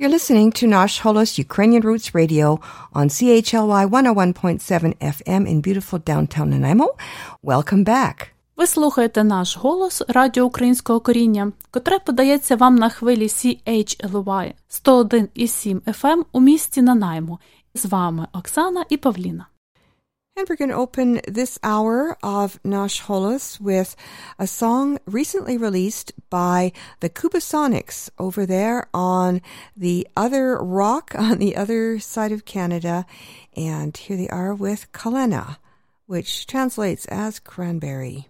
You're listening to Nash Holos Ukrainian Roots Radio on CHLY 101.7 FM in beautiful downtown Nanaimo. Welcome back. Ви слухаєте наш голос Радіо Українського коріння, котре подається вам на хвилі CHLY 101,7 FM у місті Нанаймо. З вами Оксана і Павліна. And we're going to open this hour of Nash Holos with a song recently released by the Kubasonics over there on the other rock on the other side of Canada. And here they are with Kalena, which translates as cranberry,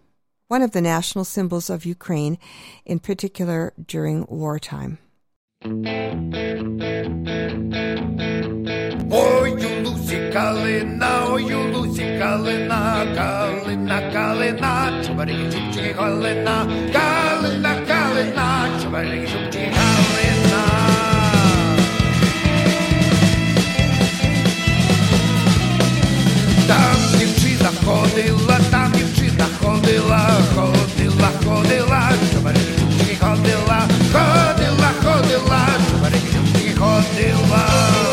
one of the national symbols of Ukraine, in particular during wartime. Калина, ой, у лузі калина, калина, калина, чубарики, чубчики, калина, калина, калина, чубарики, чубчики, калина. Там дівчина ходила, там дівчина ходила, ходила, ходила, чубарики, чубчики, ходила, ходила, ходила, чубарики, чубчики, ходила.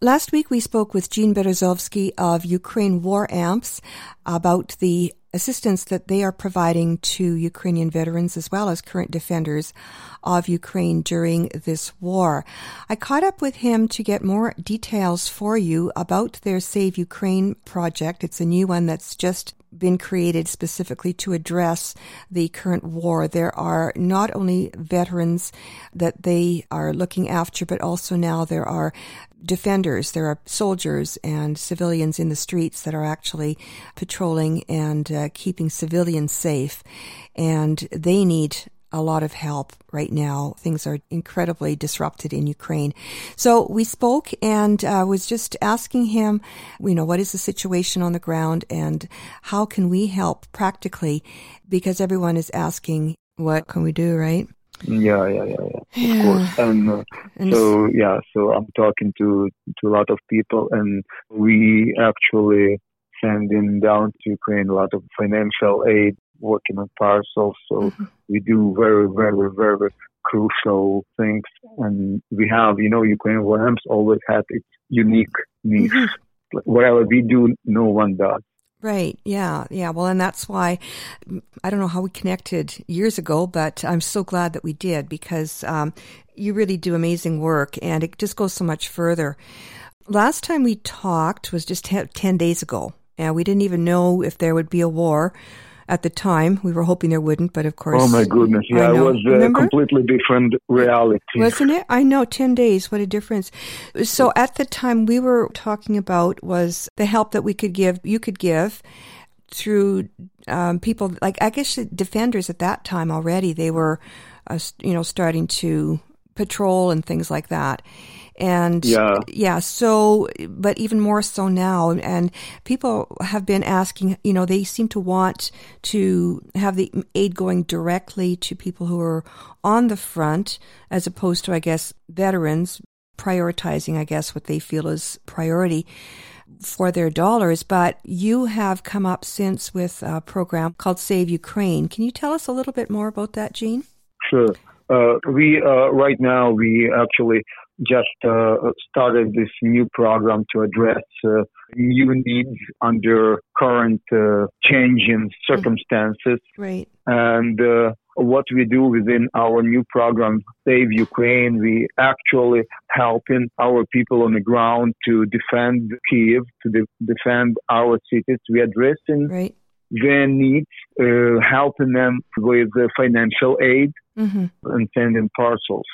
Last week we spoke with Jean Berezovsky of Ukraine War Amps about the assistance that they are providing to Ukrainian veterans as well as current defenders of Ukraine during this war. I caught up with him to get more details for you about their Save Ukraine project. It's a new one that's just been created specifically to address the current war. There are not only veterans that they are looking after, but also now there are defenders. There are soldiers and civilians in the streets that are actually patrolling and uh, keeping civilians safe. And they need a lot of help right now. Things are incredibly disrupted in Ukraine. So we spoke and I uh, was just asking him, you know, what is the situation on the ground and how can we help practically? Because everyone is asking, what can we do, right? Yeah, yeah, yeah, yeah. Yeah. Of course. And, uh, And so yeah, so I'm talking to to a lot of people, and we actually sending down to Ukraine a lot of financial aid, working on parcels. So Mhm. we do very, very, very crucial things. And we have, you know, Ukraine War always had its unique niche. Mm-hmm. Whatever we do, no one does. Right. Yeah. Yeah. Well, and that's why I don't know how we connected years ago, but I'm so glad that we did because um, you really do amazing work and it just goes so much further. Last time we talked was just 10 days ago, and we didn't even know if there would be a war at the time. We were hoping there wouldn't, but of course. Oh my goodness! Yeah, it was a completely different reality, wasn't it? I know. Ten days. What a difference. So at the time, we were talking about was the help that we could give. You could give through um, people like I guess defenders at that time already. They were, uh, you know, starting to patrol and things like that. And yeah. yeah, so, but even more so now. And people have been asking, you know, they seem to want to have the aid going directly to people who are on the front as opposed to, I guess, veterans prioritizing, I guess, what they feel is priority for their dollars. But you have come up since with a program called Save Ukraine. Can you tell us a little bit more about that, Gene? Sure. Uh, we uh, right now we actually just uh, started this new program to address uh, new needs under current uh, changing circumstances. Right. And uh, what we do within our new program, Save Ukraine, we actually helping our people on the ground to defend Kiev, to de- defend our cities. We addressing right. their needs, uh, helping them with financial aid mm-hmm. and sending parcels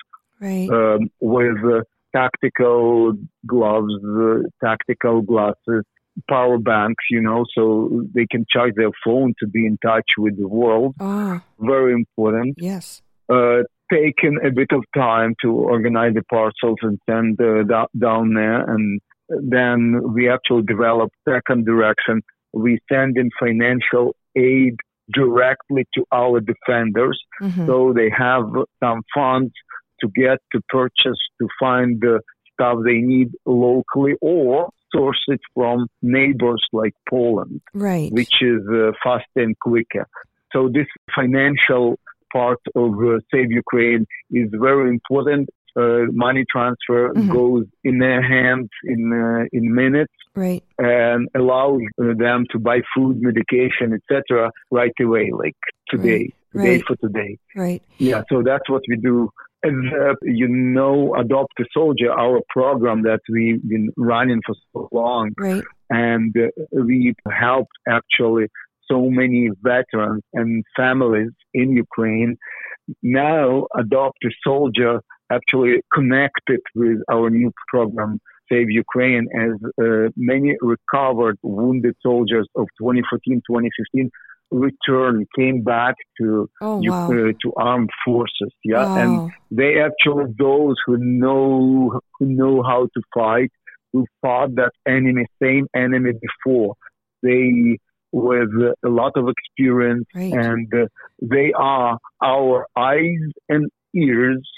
right. um, with uh, tactical gloves, uh, tactical glasses, power banks, you know, so they can charge their phone to be in touch with the world. Oh. Very important. Yes. Uh, taken a bit of time to organize the parcels and send uh, down there. And then we actually developed second direction. We send in financial aid directly to our defenders. Mm-hmm. So they have some funds to get to purchase to find the stuff they need locally or source it from neighbors like Poland, right. which is uh, faster and quicker. So this financial part of uh, Save Ukraine is very important. Uh, money transfer mm-hmm. goes in their hands in uh, in minutes, right, and allows uh, them to buy food, medication, etc. right away, like today, right. today right. for today. Right. Yeah. So that's what we do uh, you know, Adopt a Soldier, our program that we've been running for so long. Right. And uh, we helped actually so many veterans and families in Ukraine. Now, Adopt a Soldier actually connected with our new program, Save Ukraine, as uh, many recovered wounded soldiers of 2014, 2015 returned, came back to oh, wow. uh, to armed forces. Yeah, wow. and they actually those who know who know how to fight, who fought that enemy, same enemy before. They with a lot of experience, right. and uh, they are our eyes and ears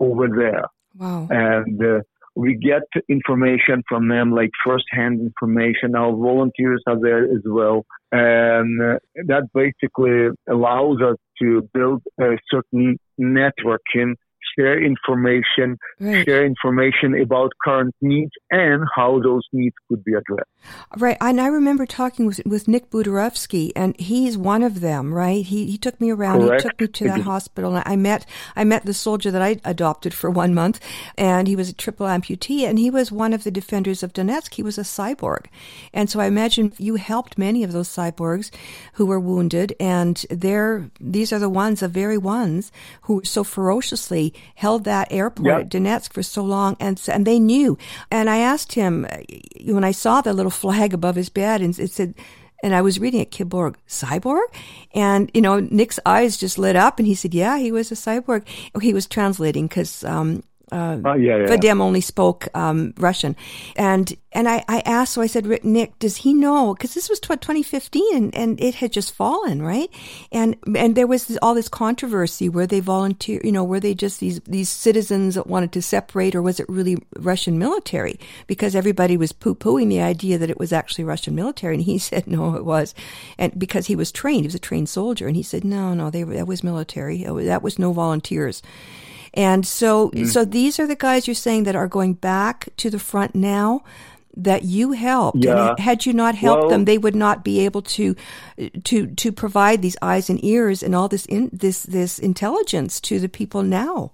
over there. Wow. And uh, we get information from them, like first-hand information. Our volunteers are there as well, and uh, that basically allows us to build a certain networking share information, right. share information about current needs and how those needs could be addressed. Right. And I remember talking with, with Nick Budarovsky, and he's one of them, right? He, he took me around. Correct. He took me to that hospital. And I met, I met the soldier that I adopted for one month, and he was a triple amputee, and he was one of the defenders of Donetsk. He was a cyborg. And so I imagine you helped many of those cyborgs who were wounded, and they're, these are the ones, the very ones who so ferociously held that airport yep. at Donetsk for so long, and and they knew. And I asked him when I saw the little flag above his bed, and it said. And I was reading it, Kiborg, cyborg? And, you know, Nick's eyes just lit up and he said, yeah, he was a cyborg. He was translating because, um, uh, uh, yeah, yeah. Vadim only spoke um, Russian, and and I, I asked, so I said, Nick, does he know? Because this was 2015, and, and it had just fallen, right? And and there was this, all this controversy where they volunteer, you know, were they just these these citizens that wanted to separate, or was it really Russian military? Because everybody was poo pooing the idea that it was actually Russian military, and he said no, it was, and because he was trained, he was a trained soldier, and he said no, no, they that was military, that was no volunteers. And so, mm. so these are the guys you're saying that are going back to the front now that you helped. Yeah. And had you not helped well, them, they would not be able to to to provide these eyes and ears and all this in, this this intelligence to the people now.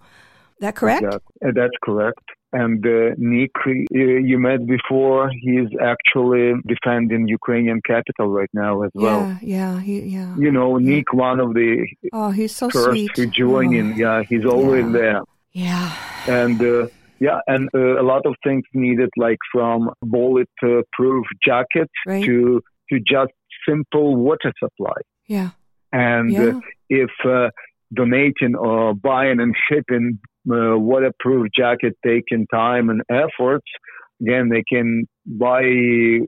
That correct? Exactly. That's correct. And uh, Nick, uh, you met before. He's actually defending Ukrainian capital right now as well. Yeah, yeah, he, yeah. You know, Nick, one of the oh, he's so first sweet. to join oh. in. Yeah, he's always yeah. there. Yeah. And uh, yeah, and uh, a lot of things needed, like from bullet-proof jacket right. to to just simple water supply. Yeah. And yeah. if uh, donating or buying and shipping uh, waterproof jacket taking time and efforts, again, they can buy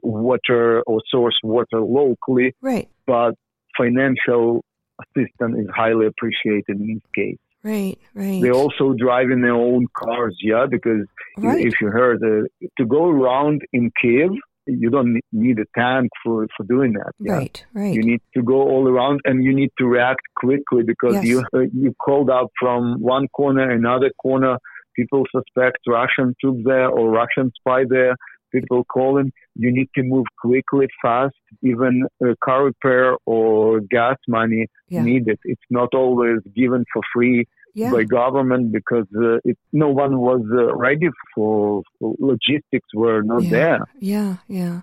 water or source water locally. Right. But financial assistance is highly appreciated in this case. Right, right. They also drive in their own cars, yeah, because right. if you heard uh, to go around in Kiev, you don't need a tank for, for doing that. Right, right. You need to go all around and you need to react quickly because yes. you uh, you called up from one corner another corner. People suspect Russian troops there or Russian spy there. People calling. You need to move quickly, fast. Even a car repair or gas money yeah. needed. It's not always given for free yeah. by government because uh, it, no one was uh, ready for, for, logistics were not yeah. there. Yeah, yeah.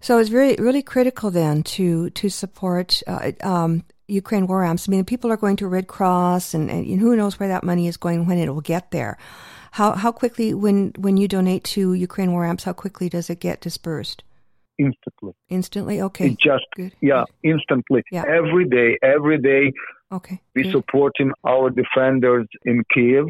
So it's very really critical then to to support uh, um, Ukraine war amps. I mean, people are going to Red Cross, and, and who knows where that money is going when it will get there. How how quickly when when you donate to Ukraine war amps, how quickly does it get dispersed? Instantly. Instantly, okay. It just Good. yeah, instantly. Yeah. Every day, every day. Okay. We Good. supporting our defenders in Kiev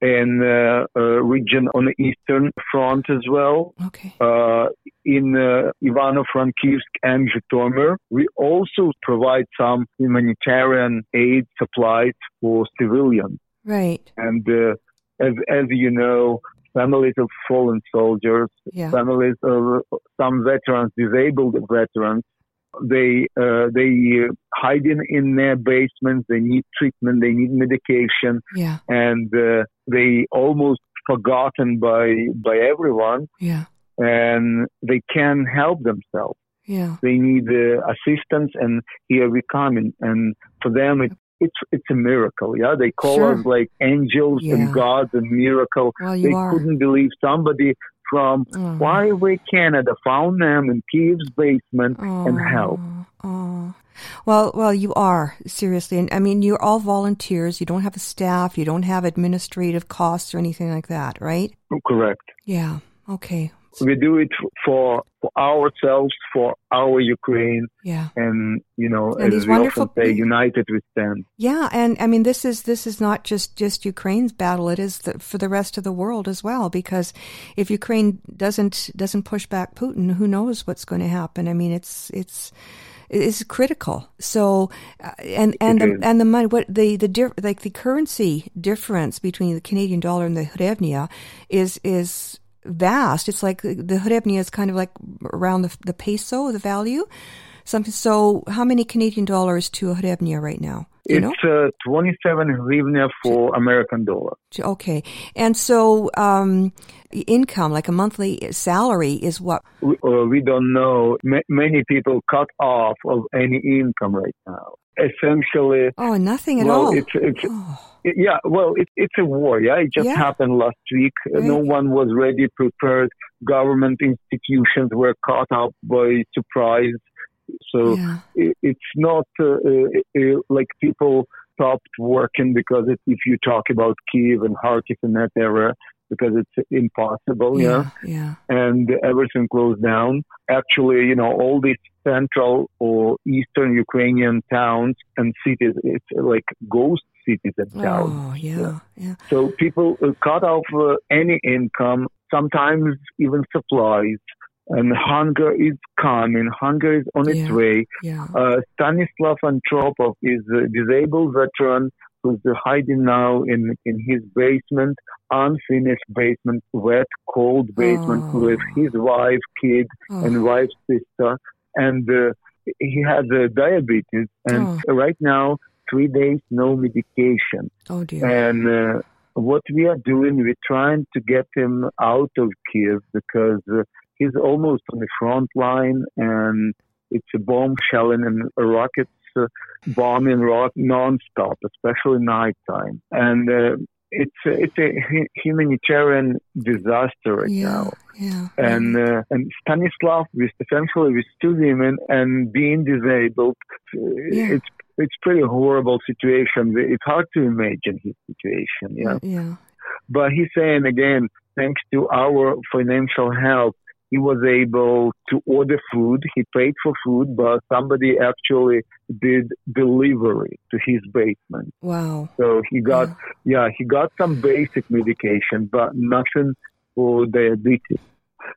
and uh, uh, region on the eastern front as well. Okay. Uh, in uh, Ivano-Frankivsk and Zhytomyr, we also provide some humanitarian aid supplies for civilians. Right. And uh, as as you know, families of fallen soldiers, Yeah. families of some veterans, disabled veterans, they uh, they uh, hiding in their basements. They need treatment. They need medication, Yeah. and uh, they almost forgotten by by everyone, Yeah. and they can help themselves. Yeah. They need uh, assistance, and here we come. And, and for them, it, it's it's a miracle. Yeah, they call Sure. us like angels Yeah. and gods and miracle. Well, you they are. couldn't believe somebody from uh-huh. Oh. Huawei, Canada, found them in Kiev's basement and uh-huh. helped. Oh. Uh-huh. Well, well, you are seriously, and I mean, you're all volunteers. You don't have a staff. You don't have administrative costs or anything like that, right? Oh, correct. Yeah. Okay. We do it for, for ourselves, for our Ukraine, Yeah. and you know, And as we wonderful often say, united we stand. Yeah, and I mean, this is this is not just just Ukraine's battle. It is the, for the rest of the world as well. Because if Ukraine doesn't doesn't push back Putin, who knows what's going to happen? I mean, it's it's it's critical. So, uh, and and the and the money, what the the diff, like the currency difference between the Canadian dollar and the hryvnia is is vast. It's like the hryvnia is kind of like around the the peso, the value. Something. So, how many Canadian dollars to a hryvnia right now? You know? It's uh, 27 hryvnia for American dollar. Okay. And so um, income, like a monthly salary, is what? We, uh, we don't know. Ma- many people cut off of any income right now. Essentially, Oh, nothing at well, all. it's it's oh, yeah. Well, it, it's a war. Yeah, it just Yeah. happened last week. Uh, No one was ready, prepared. Government institutions were caught up by surprise. So yeah. it, it's not uh, uh, uh, like people stopped working because it, if you talk about Kiev and Kharkiv in that area, because it's impossible. yeah Yeah. and everything closed down. Actually, you know, all these central or eastern Ukrainian towns and cities, it's like ghost cities and towns. Oh, yeah. Yeah. So people uh, cut off uh, any income, sometimes even supplies. And hunger is coming. Hunger is on its Yeah. way. Yeah. Uh, Stanislav Antropov is a disabled veteran who's uh, hiding now in, in his basement, unfinished basement, wet, cold basement Oh. with his wife, kid, Oh, and wife's sister. And uh, he has uh, diabetes. And Oh. right now, three days, no medication. oh dear. And uh, what we are doing, we're trying to get him out of Kiev because uh, he's almost on the front line and it's a bomb shelling and rockets uh, bombing rock nonstop, especially nighttime. And uh, it's a, it's a humanitarian disaster right yeah, now. Yeah. And uh, and Stanislav, with essentially with two women and being disabled, uh, Yeah. it's it's pretty horrible situation. It's hard to imagine his situation. Yeah. Yeah. But he's saying again, thanks to our financial help, he was able to order food. He paid for food, but somebody actually did delivery to his basement. Wow. So he got, yeah, he got some basic medication, but nothing for diabetes.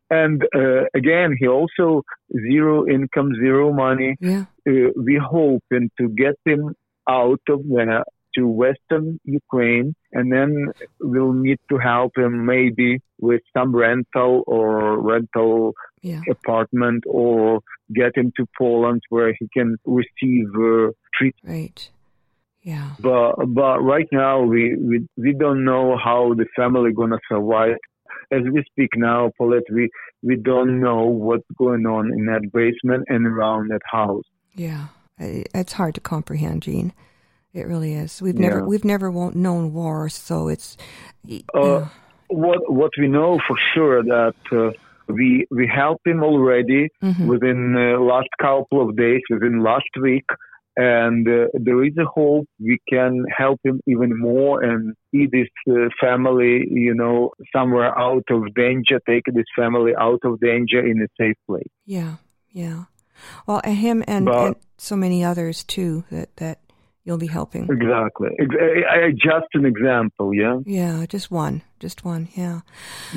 And uh, again, he also zero income, zero money. Yeah. Uh, we hoping to get him out of there to Western Ukraine, and then we'll need to help him maybe with some rental or rental Yeah. apartment, or get him to Poland where he can receive uh, treatment. Right. Yeah. But but right now we we, we don't know how the family gonna survive. As we speak now, Paulette, we we don't know what's going on in that basement and around that house. Yeah. It's hard to comprehend, Gene. It really is. We've never Yeah. we've never known war, so it's Uh, what what we know for sure that uh, we we helped him already Mhm. within the last couple of days, within last week, and uh, there is a hope we can help him even more and see this uh, family, you know, somewhere out of danger, take this family out of danger in a safe place. yeah, yeah. Well, him and, But- and so many others too that that you'll be helping. Exactly. I- I- Just an example, yeah. Yeah, just one, just one. Yeah.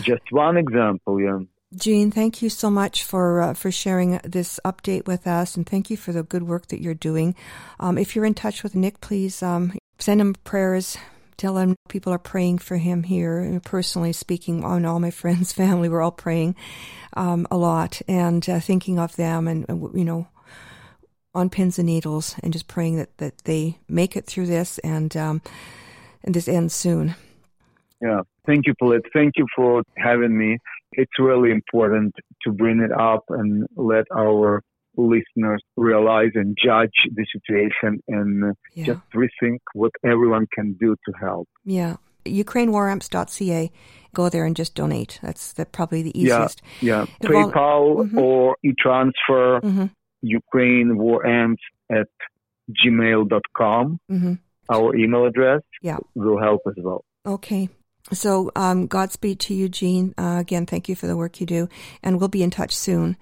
Just one example, yeah. Jean, thank you so much for uh, for sharing this update with us, and thank you for the good work that you're doing. Um, if you're in touch with Nick, please um, send him prayers. Tell him people are praying for him here. And Personally speaking, on all my friends, family, we're all praying um, a lot and uh, thinking of them, and you know, on pins and needles, and just praying that that they make it through this and um, and this ends soon. Yeah. Thank you, Paulette. Thank you for having me. It's really important to bring it up and let our listeners realize and judge the situation and Yeah. just rethink what everyone can do to help. Yeah. UkraineWarAmps.ca. Go there and just donate. That's the, probably the easiest. Yeah. Vol- PayPal Mhm. or e-transfer, hmm Ukraine War Amps at gmail.com. hmm Our email address Yeah. will help as well. Okay. So, um, Godspeed to you, Jean. Uh, again, thank you for the work you do. And we'll be in touch soon.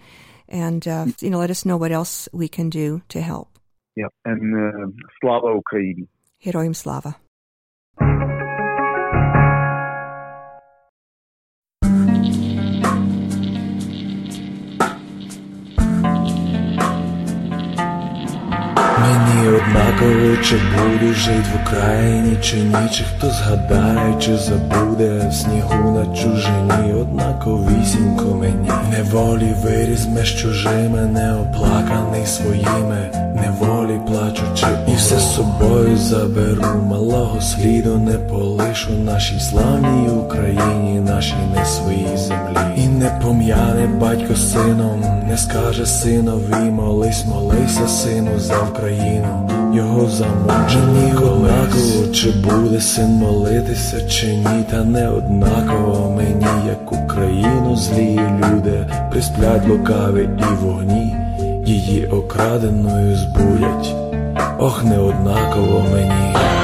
And, uh, you know, let us know what else we can do to help. Yeah. And uh, Slava Ukraini. Heroim Slava. Однаково, чи буду жить в Україні, чи ні, чи хто згадає, чи забуде в снігу на чужині, однаковісінько мені. Неволі виріс меж чужими, неоплаканий своїми, неволі плачучи, і все з собою заберу, малого сліду не полишу нашій славній Україні, нашій не своїй землі. І не пом'яне батько сином, не скаже синові, молись, молися, сину, за Україну, його замучені однаково, чи буде син молитися, чи ні, та не однаково. Мені, як Україну злі люди присплять лукаві і вогні, її окраденою збурять, ох, не однаково. Мені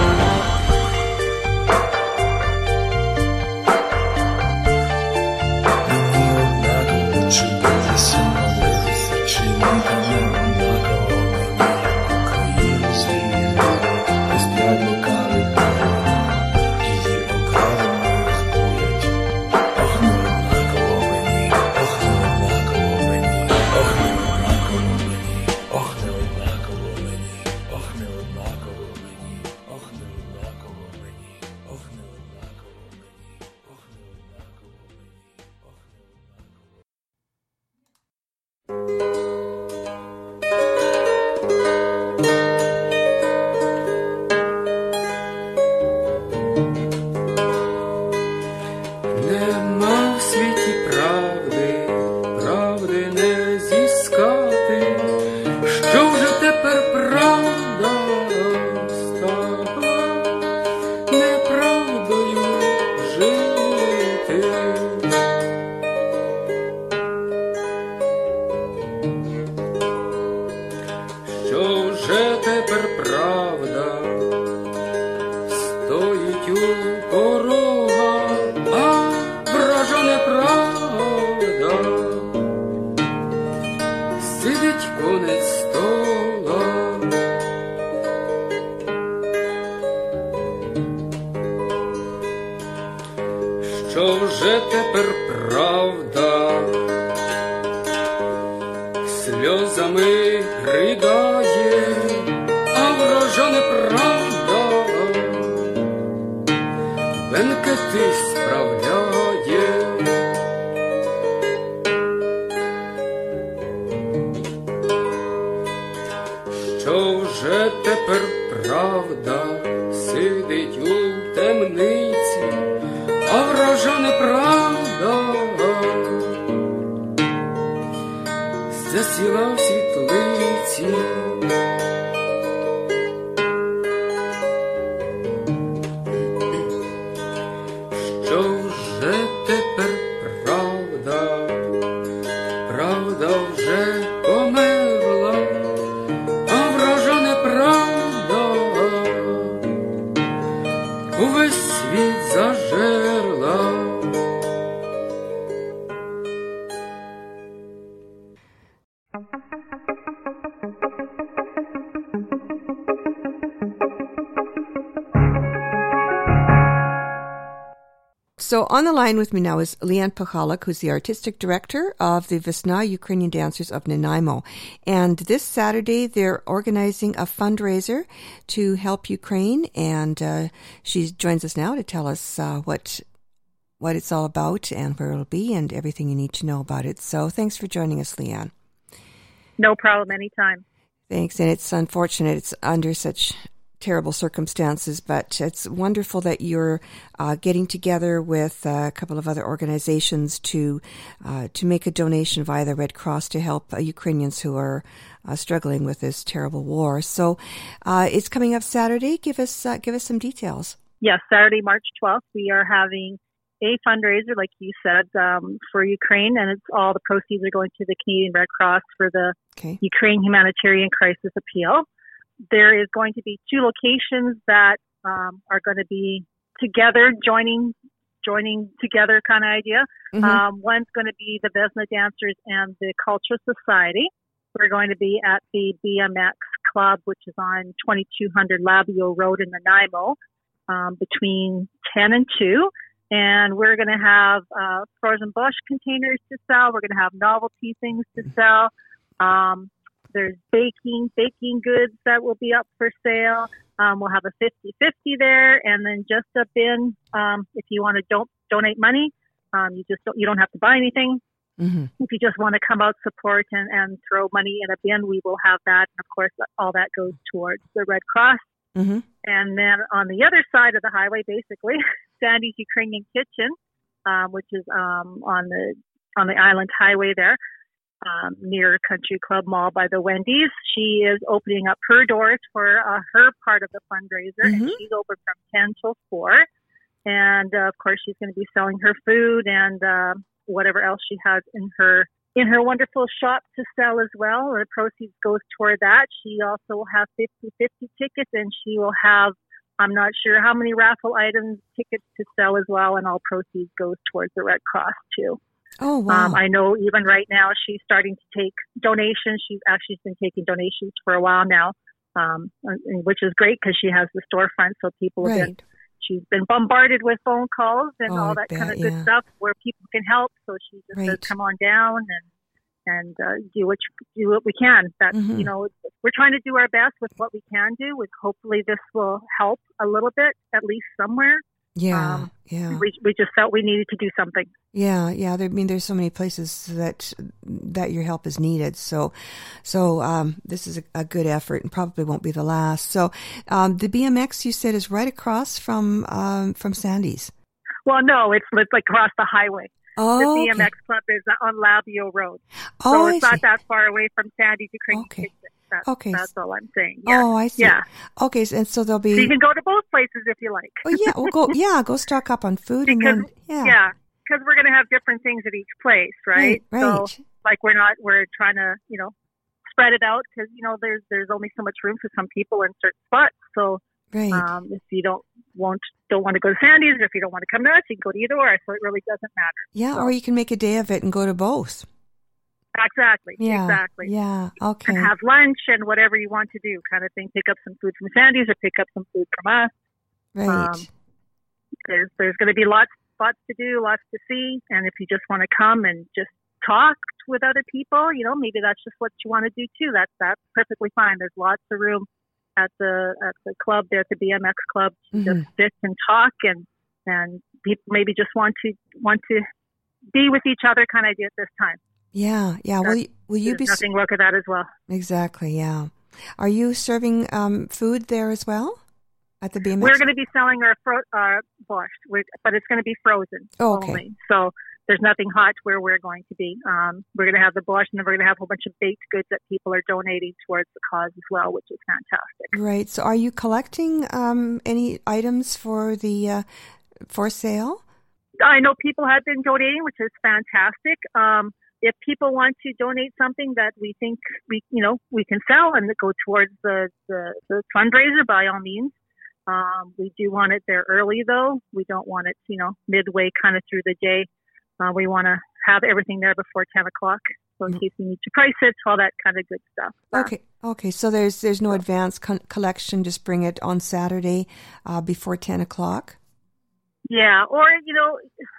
увесь світ зажерла. On the line with me now is Leanne Pachalak, who's the artistic director of the Vesna Ukrainian Dancers of Nanaimo. And this Saturday, they're organizing a fundraiser to help Ukraine. And uh, she joins us now to tell us uh, what what it's all about and where it'll be and everything you need to know about it. So thanks for joining us, Leanne. No problem, anytime. Thanks. And it's unfortunate it's under such terrible circumstances, but it's wonderful that you're uh, getting together with a couple of other organizations to uh, to make a donation via the Red Cross to help uh, Ukrainians who are uh, struggling with this terrible war. So uh, it's coming up Saturday. Give us uh, give us some details. Yes, Saturday, March 12th, we are having a fundraiser, like you said, um, for Ukraine, and it's all the proceeds are going to the Canadian Red Cross for the Okay. Ukraine Humanitarian Crisis Appeal. There is going to be two locations that um, are going to be together, joining, joining together kind of idea. Mhm. Um, one's going to be the Vesna Dancers and the Culture Society. We're going to be at the BMX Club, which is on 2200 Labieux Road in Nanaimo, um, between 10 and 2. And we're going to have uh, frozen borscht containers to sell. We're going to have novelty things to sell. Um, there's baking, baking goods that will be up for sale. Um, we'll have a 50-50 there, and then just a bin um, if you want to don't donate money. Um, you just don't, you don't have to buy anything. hmm If you just want to come out support and, and throw money in a bin, we will have that. And of course, all that goes towards the Red Cross. hmm And then on the other side of the highway, basically, Sandy's Ukrainian Kitchen, um, which is um, on the on the Island Highway there, um, near Country Club Mall by the Wendy's. She is opening up her doors for uh, her part of the fundraiser, and Mhm. she's open from ten till four. And uh, of course, she's going to be selling her food and uh, whatever else she has in her in her wonderful shop to sell as well. The proceeds goes toward that. She also will have 50-50 tickets, and she will have I'm not sure how many raffle items tickets to sell as well, and all proceeds goes towards the Red Cross too. Oh wow. Um, I know even right now she's starting to take donations. She's actually been taking donations for a while now, um, and- which is great because she has the storefront, so people have been she's been bombarded with phone calls and Oh, all that kind bet, of good yeah. stuff where people can help. So she just says, "Come on down and and uh, do what you, do what we can." That's Mhm. you know we're trying to do our best with what we can do. With hopefully this will help a little bit at least somewhere. Yeah. um, yeah. We we just felt we needed to do something. Yeah, yeah. There, I mean, there's so many places that that your help is needed. So, so um, this is a, a good effort, and probably won't be the last. So, um, the BMX you said is right across from um, from Sandy's. Well, no, it's, it's like across the highway. Oh, the okay. BMX club is on Labieux Road, oh, so I it's not that far away from Sandy's Ukrainian Okay. That's, Okay. that's all I'm saying. Yeah. Oh, I see. Yeah. Okay, and so there'll So you can go to both places if you like. Oh yeah, we'll go. Yeah, go stock up on food, and then yeah, Yeah, because we're going to have different things at each place, right? right, So, like, we're not we're trying to you know spread it out because you know there's there's only so much room for some people in certain spots. So, right. um, if you don't won't don't want to go to Sandy's, or if you don't want to come to us, you can go to either or. So it really doesn't matter. yeah, so- or you can make a day of it and go to both. Exactly. Yeah, Exactly. Yeah. Okay. And have lunch and whatever you want to do, kind of thing. Pick up some food from Sandy's or pick up some food from us. right. um, There's there's going to be lots lots to do, lots to see, and if you just want to come and just talk with other people, you know, maybe that's just what you want to do too. That's that's perfectly fine. There's lots of room at the at the club there at the BMX club to Mhm. just sit and talk and and people maybe just want to want to be with each other kind of idea at this time. Yeah, yeah. Will you, will you be nothing wrong with that as well. exactly? Yeah. Are you serving um, food there as well at the BMX? We're going to be selling our fro- uh, borscht, We're, but it's going to be frozen Oh, okay. only. So there's nothing hot where we're going to be. Um, we're going to have the borscht, and then we're going to have a whole bunch of baked goods that people are donating towards the cause as well, which is fantastic. Right. So, are you collecting um, any items for the uh, for sale? I know people have been donating, which is fantastic. Um, if people want to donate something that we think we, you know, we can sell and go towards the, the, the fundraiser, by all means. Um, we do want it there early, though. We don't want it, you know, midway kind of through the day. Uh, we want to have everything there before 10 o'clock. So in case you need to price it, all that kind of good stuff. Uh, Okay. Okay. So there's there's no advance con- collection. Just bring it on Saturday uh, before ten o'clock. Yeah, or you know,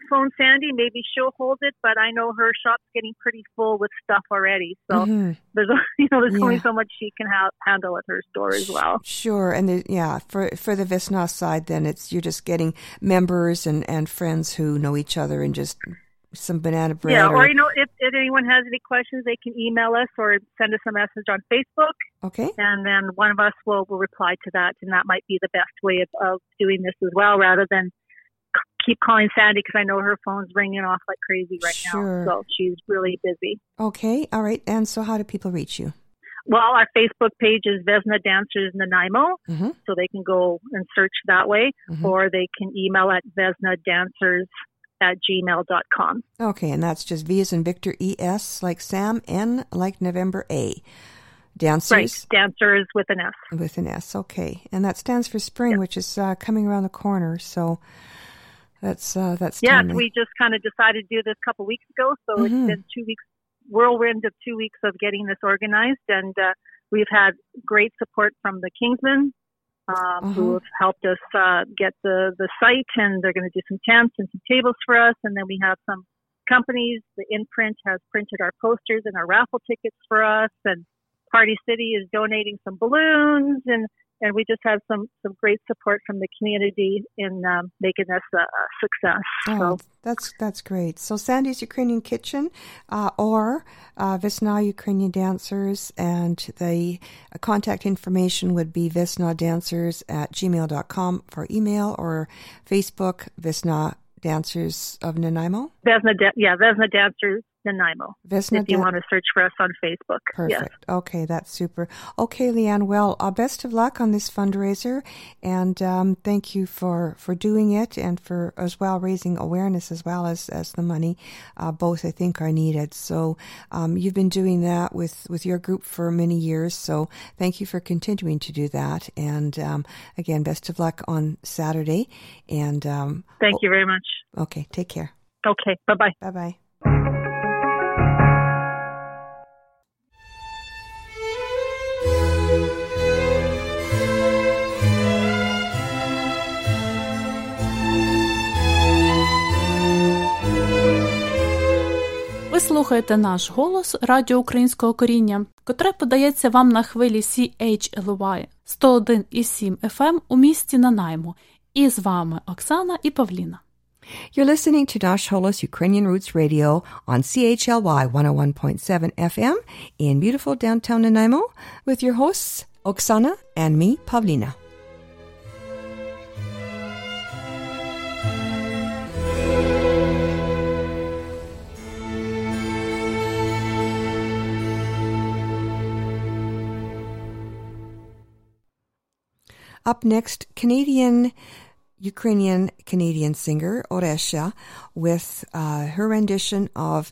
phone Sandy. Maybe she'll hold it, but I know her shop's getting pretty full with stuff already. So Mhm. there's you know there's only so much she can ha- handle at her store as well. Sure, and the, yeah, for for the Visna side, then it's you're just getting members and and friends who know each other and just some banana bread. Yeah, or you know, if, if anyone has any questions, they can email us or send us a message on Facebook, okay, and then one of us will will reply to that, and that might be the best way of, of doing this as well, rather than keep calling Sandy because I know her phone's ringing off like crazy right Sure. now. So she's really busy. okay, all right. And so, how do people reach you? Well, our Facebook page is Vesna Dancers Nanaimo, Mm-hmm. so they can go and search that way, Mhm. or they can email at Vesna Dancers at gmail.com. Okay, and that's just V as in Victor, E S like Sam, N like November, A. Dancers Right, dancers with an S. with an S. Okay, and that stands for spring, which is uh, coming around the corner. So that's uh, that's Yes, timely. we just kind of decided to do this a couple weeks ago, so Mhm. it's been two weeks, whirlwind of two weeks of getting this organized, and uh, we've had great support from the Kinsmen, um, who Uh-huh. have helped us uh, get the the site, and they're going to do some tents and some tables for us, and then we have some companies. The imprint has printed our posters and our raffle tickets for us, and Party City is donating some balloons, and and we just have some some great support from the community in um, making this a, a success. Oh, So that's that's great. So Sandy's Ukrainian Kitchen, uh, or uh, Visna Ukrainian Dancers, and the uh, contact information would be visnadancers at gmail.com for email or Facebook Visna Dancers of Nanaimo. Vesna, da- yeah, Vesna Dancers Nanaimo. If you want to search for us on Facebook, yes. Perfect. Okay, that's super. Okay, Leanne. Well, uh, best of luck on this fundraiser, and um, thank you for, for doing it, and for as well raising awareness as well as as the money. Uh, both I think are needed. So um, you've been doing that with with your group for many years. So thank you for continuing to do that. And um, again, best of luck on Saturday. And um, Thank you very much. okay, take care. Okay, bye bye. Bye bye. Слухаєте наш голос Радіо Українського коріння, котре подається вам на хвилі CHLY 101,7 FM у місті Нанаймо. І з вами Оксана і Павліна. You're listening to Nash Holos Ukrainian Roots Radio on CHLY 101.7 FM in beautiful downtown Nanaimo with your hosts, Oksana and me, Pavlina. Up next, Canadian Ukrainian Canadian singer Oresha with uh, her rendition of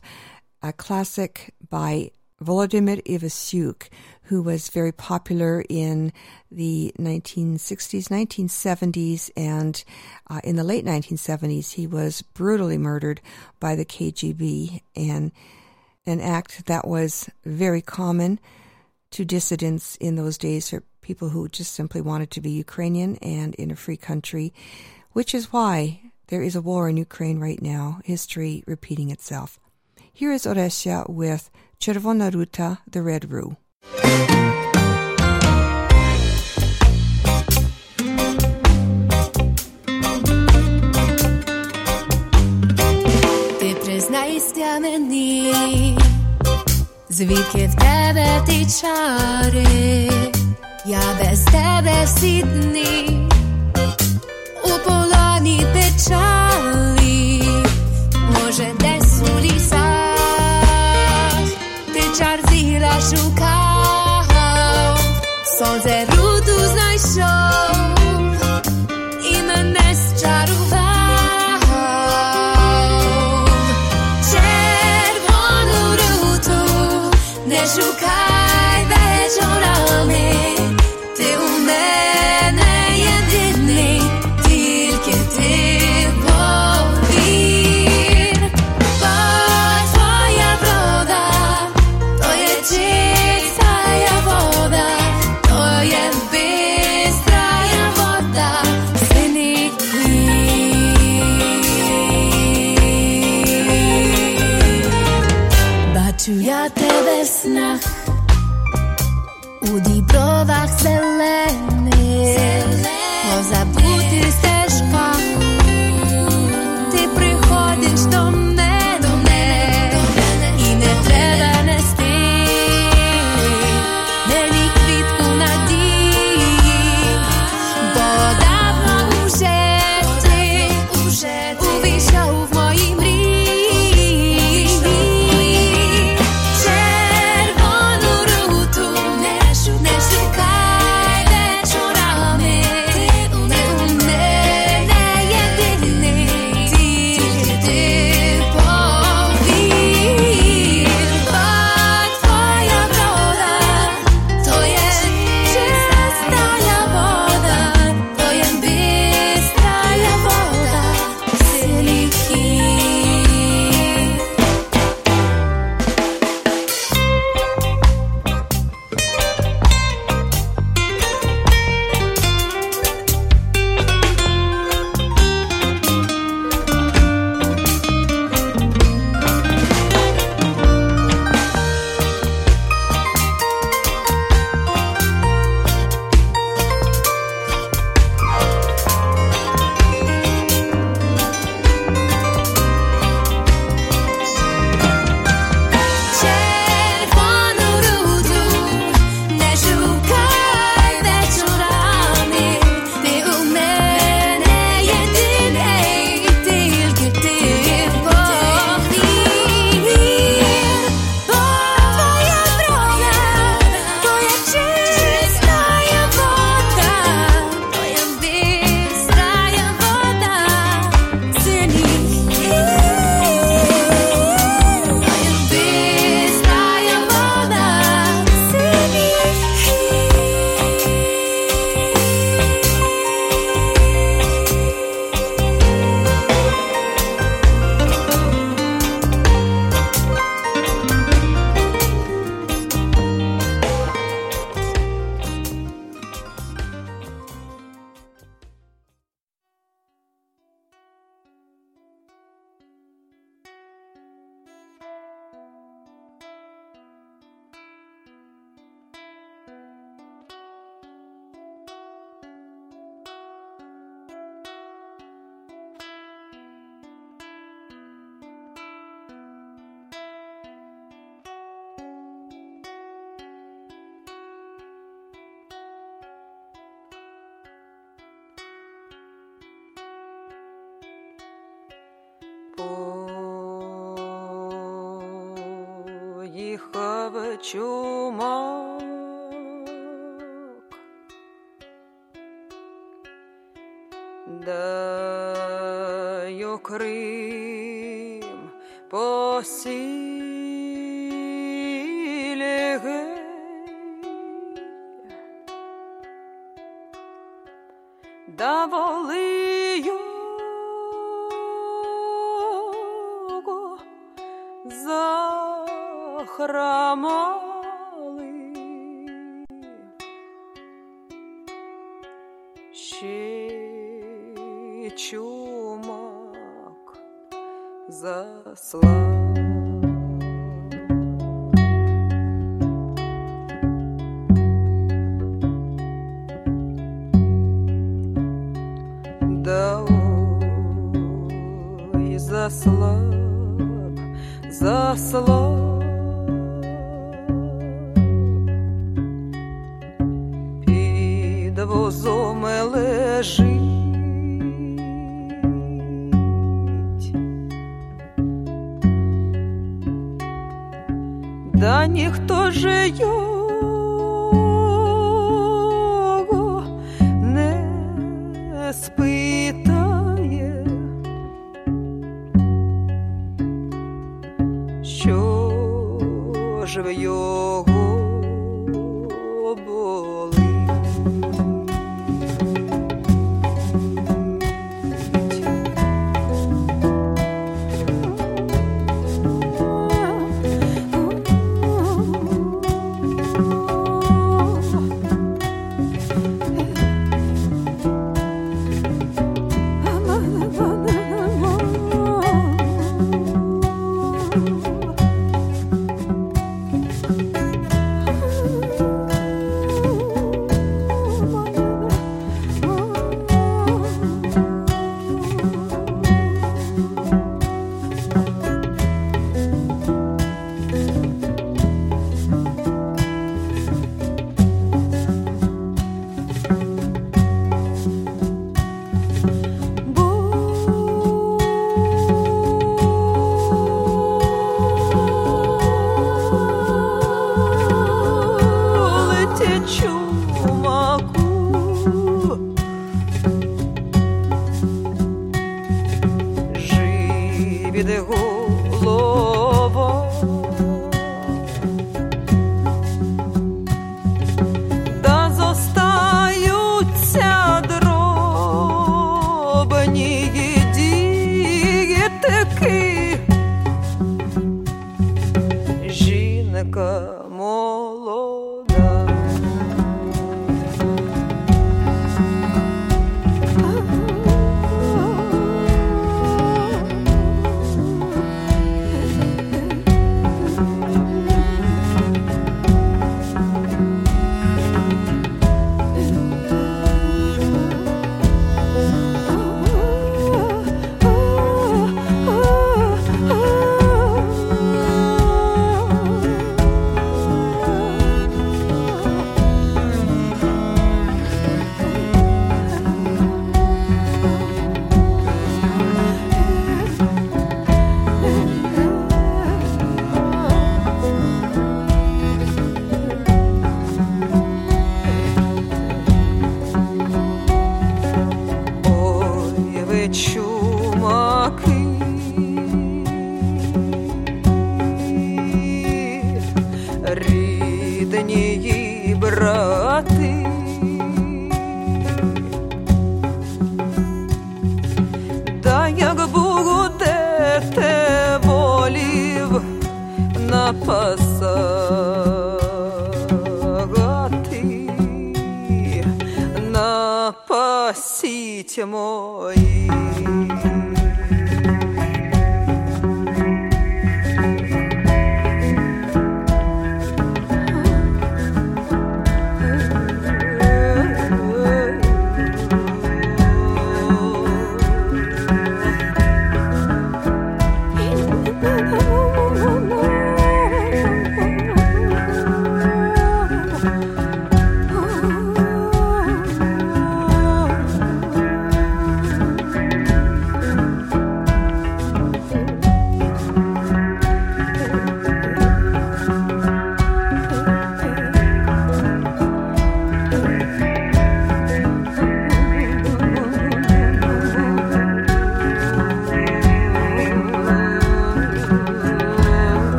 a classic by Volodymyr Ivasyuk, who was very popular in the 1960s, 1970s, and uh, in the late 1970s, he was brutally murdered by the KGB, and an act that was very common to dissidents in those days people who just simply wanted to be Ukrainian and in a free country, which is why there is a war in Ukraine right now, history repeating itself. Here is Oresia with Czerwona Ruta, the Red Rue. Ти признайся мені, звідки в тебе ті чари, Ja bez tebe w Sydney U polani pečali Może des u lisach Ty czar szukał. Sądze rudu znajszą Під возом лежить, да ніхто же його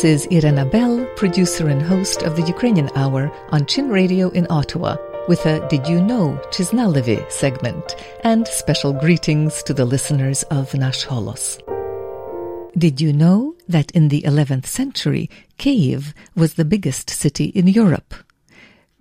This is Irena Bell, producer and host of the Ukrainian Hour on Chin Radio in Ottawa, with a Did You Know Chiznalevi segment and special greetings to the listeners of Nash Holos. Did you know that in the 11th century, Kiev was the biggest city in Europe?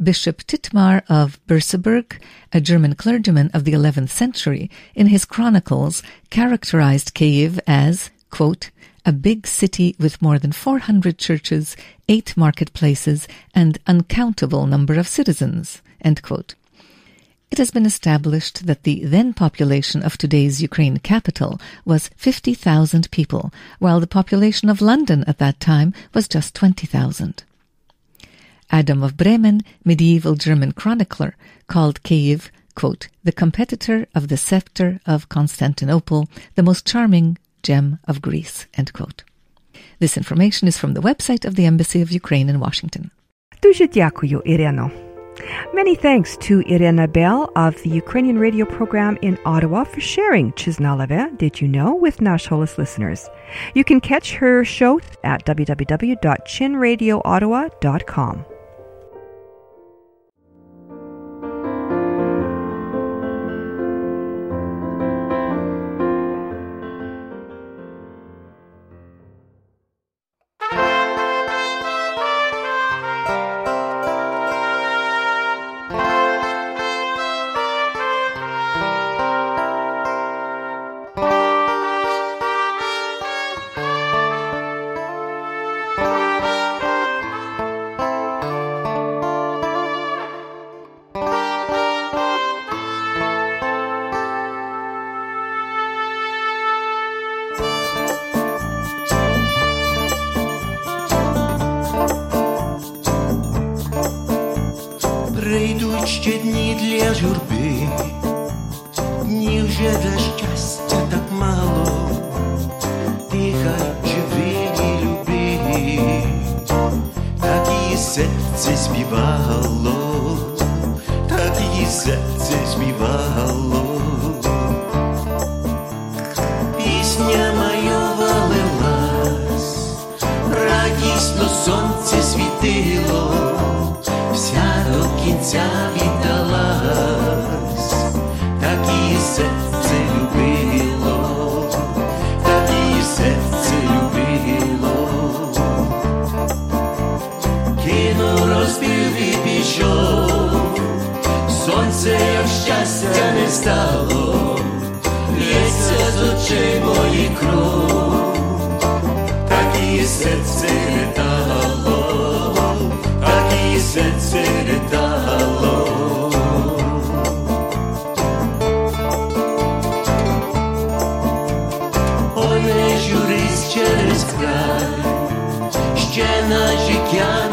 Bishop Thietmar of Merseburg, a German clergyman of the 11th century, in his chronicles characterized Kiev as, quote, a big city with more than 400 churches, eight marketplaces, and uncountable number of citizens. It has been established that the then population of today's Ukraine capital was 50,000 people, while the population of London at that time was just 20,000. Adam of Bremen, medieval German chronicler, called Kiev, quote, the competitor of the scepter of Constantinople, the most charming gem of Greece. End quote. This information is from the website of the Embassy of Ukraine in Washington. Дуже дякую, Ірено. Many thanks to Irina Bell of the Ukrainian radio program in Ottawa for sharing Chisnaleve, Did You Know, with Nash Holos listeners. You can catch her show at www.chinradioottawa.com. ще дні для журби, не вже для щастя так мало? Ты живи и люби, так и сердце збивало, так и сердце збивало. Пісня моя валилась, радісно сонце світило до віддалась, так і серце любило, так і серце любило, кинув розбив і пішов, сонце як щастя не стало, лється з очей моїх кров, так і серце і серце літало. Ой, не журись через край, ще на життя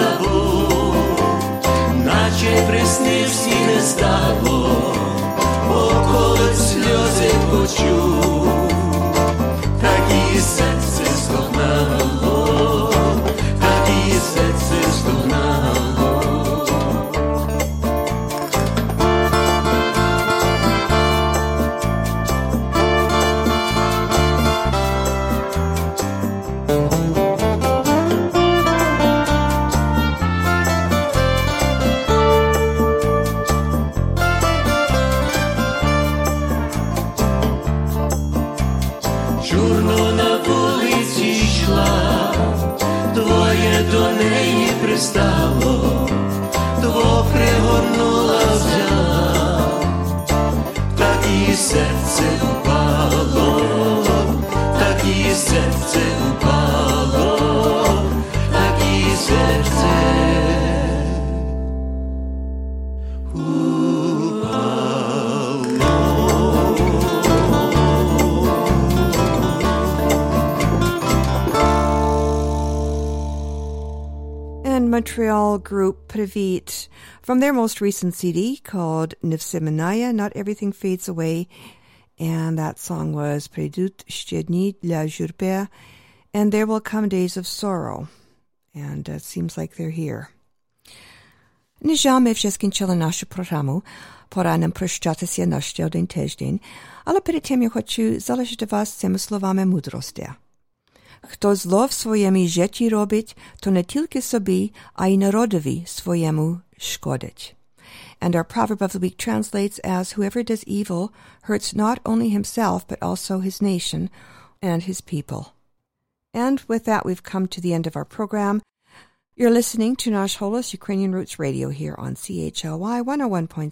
забув, наче приснився і не стало Montreal group Previt from their most recent CD called Nivsemanaya, Not Everything Fades Away. And that song was Predut Shtedni La Jurbe, and There Will Come Days of Sorrow. And it seems like they're here. Не ми вже скінчили нашу програму. Пора нам прощатися на ще один тиждень, але перед тим я хочу залишити вас цими словами мудрості. Хто зло в своєму житті робить, то не тільки собі, а й народові своєму шкодить. And our proverb of the week translates as Whoever does evil hurts not only himself, but also his nation and his people. And with that, we've come to the end of our program. You're listening to Nash Holos Ukrainian Roots Radio here on CHLY 101.7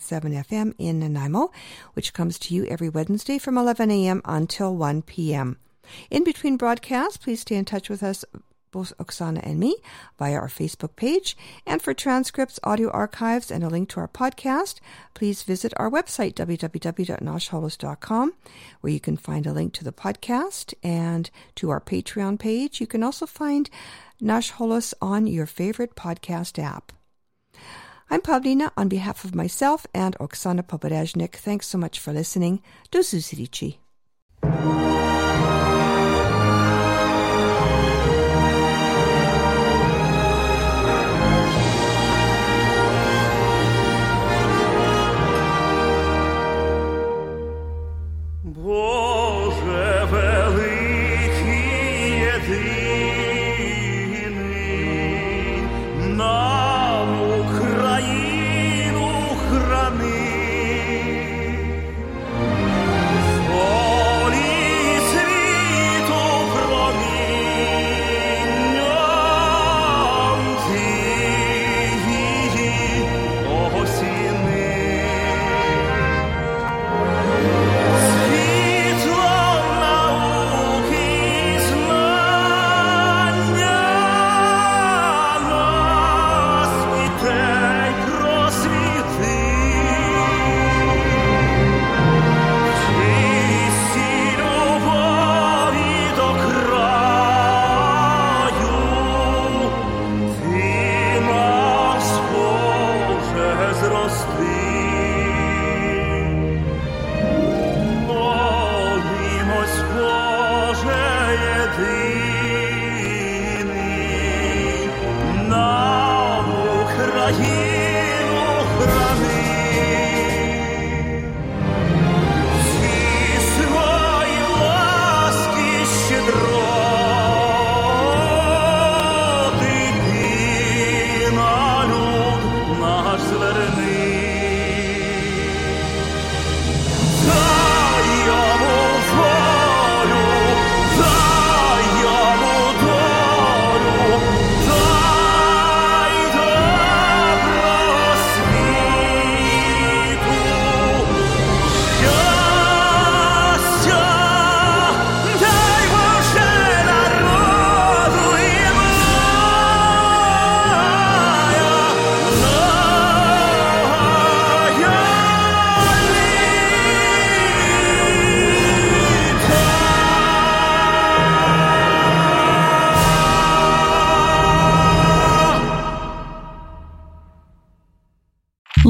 FM in Nanaimo, which comes to you every Wednesday from 11 a.m. until 1 p.m. In between broadcasts, please stay in touch with us both Oksana and me via our Facebook page. And for transcripts, audio archives, and a link to our podcast, please visit our website, www.nashholos.com, where you can find a link to the podcast and to our Patreon page. You can also find Nash Holos on your favorite podcast app. I'm Pavlina on behalf of myself and Oksana Popadajnik. Thanks so much for listening. Do Zuzirici.